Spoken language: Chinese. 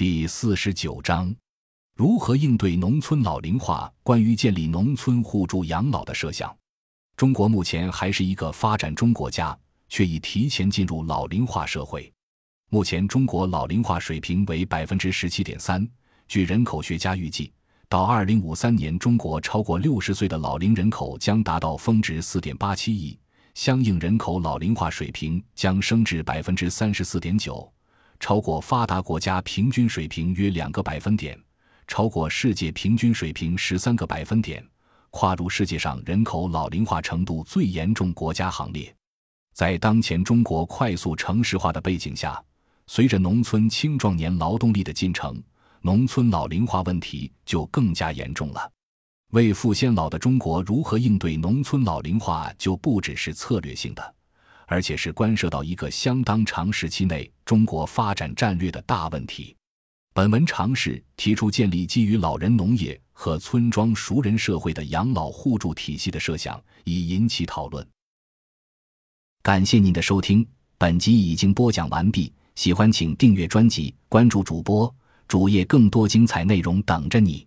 第四十九章：如何应对农村老龄化？关于建立农村互助养老的设想。中国目前还是一个发展中国家，却已提前进入老龄化社会。目前，中国老龄化水平为百分之十七点三。据人口学家预计，到二零五三年，中国超过六十岁的老龄人口将达到峰值四点八七亿，相应人口老龄化水平将升至百分之三十四点九，超过发达国家平均水平约两个百分点，超过世界平均水平十三个百分点。跨入世界上人口老龄化程度最严重国家行列，在当前中国快速城市化的背景下，随着农村青壮年劳动力的进城，农村老龄化问题就更加严重了。为富先老的中国如何应对农村老龄化，就不只是策略性的，而且是关涉到一个相当长时期内中国发展战略的大问题。本文尝试提出建立基于老人农业。和村庄熟人社会的养老互助体系的设想，以引起讨论。感谢您的收听，本集已经播讲完毕。喜欢请订阅专辑，关注主播主页，更多精彩内容等着你。